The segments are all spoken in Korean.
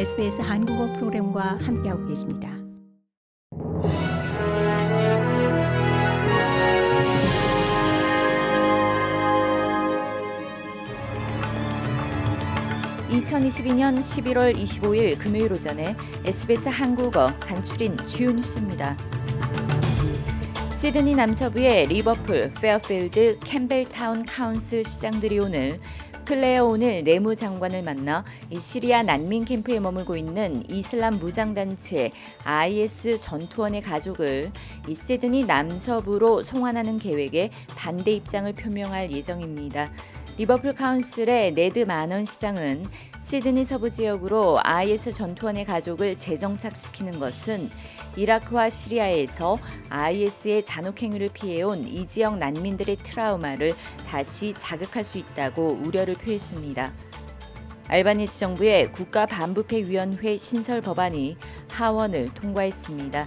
SBS 한국어 프로그램과 함께하고 계십니다. (2022년 11월 25일) 금요일 오전에 SBS 한국어 간추린 주요 뉴스입니다. 시드니 남서부의 리버풀, 페어필드, 캠벨타운 council 시장들이 오늘 클레어 오닐 내무장관을 만나 시리아 난민 캠프에 머물고 있는 이슬람 무장단체 IS 전투원의 가족을 이 시드니 남서부로 송환하는 계획에 반대 입장을 표명할 예정입니다. 리버풀 council의 네드 매눈 시장은 시드니 서부 지역으로 IS 전투원의 가족을 재정착시키는 것은 이라크와 시리아에서 IS의 잔혹행위를 피해온 이 지역 난민들의 트라우마를 다시 자극할 수 있다고 우려를 표했습니다. 알바니지 정부의 국가 반부패 위원회 신설 법안이 하원을 통과했습니다.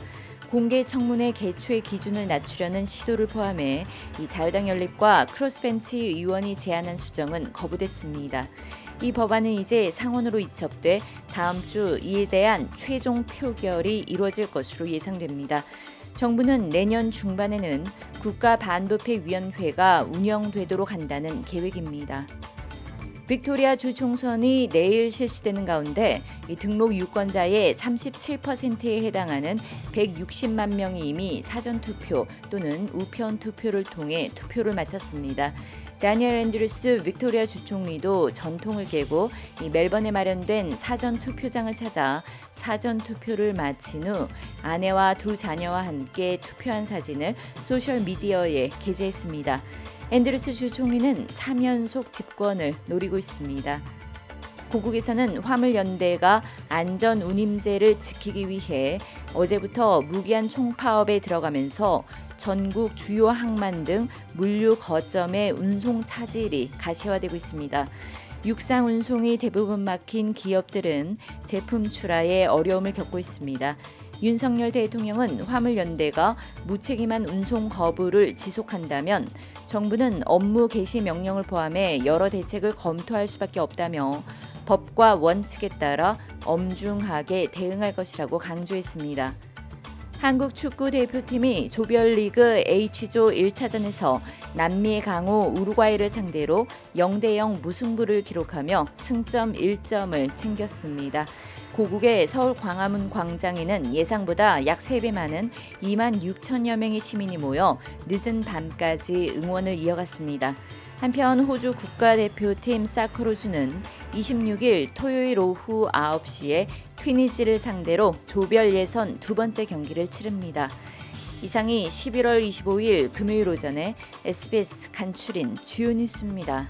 공개 청문회 개최 기준을 낮추려는 시도를 포함해 이 자유당 연립과 크로스벤치 의원이 제안한 수정은 거부됐습니다. 이 법안은 이제 상원으로 이첩돼 다음 주 이에 대한 최종 표결이 이루어질 것으로 예상됩니다. 정부는 내년 중반에는 국가 반부패 위원회가 운영되도록 한다는 계획입니다. 빅토리아 주 총선이 내일 실시되는 가운데 등록 유권자의 37%에 해당하는 160만 명이 이미 사전 투표 또는 우편 투표를 통해 투표를 마쳤습니다. 다니엘 앤드루스 빅토리아 주총리도 전통을 깨고 멜번에 마련된 사전 투표장을 찾아 사전 투표를 마친 후 아내와 두 자녀와 함께 투표한 사진을 소셜 미디어에 게재했습니다. 앤드루스 주총리는 3연속 집권을 노리고 있습니다. 고국에서는 화물연대가 안전 운임제를 지키기 위해 어제부터 무기한 총파업에 들어가면서 전국 주요 항만 등 물류 거점의 운송 차질이 가시화되고 있습니다. 육상 운송이 대부분 막힌 기업들은 제품 출하에 어려움을 겪고 있습니다. 윤석열 대통령은 화물연대가 무책임한 운송 거부를 지속한다면 정부는 업무 개시 명령을 포함해 여러 대책을 검토할 수밖에 없다며 법과 원칙에 따라 엄중하게 대응할 것이라고 강조했습니다. 한국 축구 대표팀이 조별리그 H조 1차전에서 남미의 강호 우루과이를 상대로 0대 0 무승부를 기록하며 승점 1점을 챙겼습니다. 고국의 서울 광화문 광장에는 예상보다 약 3배 많은 2만 6천여 명의 시민이 모여 늦은 밤까지 응원을 이어갔습니다. 한편 호주 국가대표팀 사크로즈는 26일 토요일 오후 9시에 튀니지를 상대로 조별 예선 두 번째 경기를 치릅니다. 이상이 11월 25일 금요일 오전에 SBS 간추린 주요 뉴스입니다.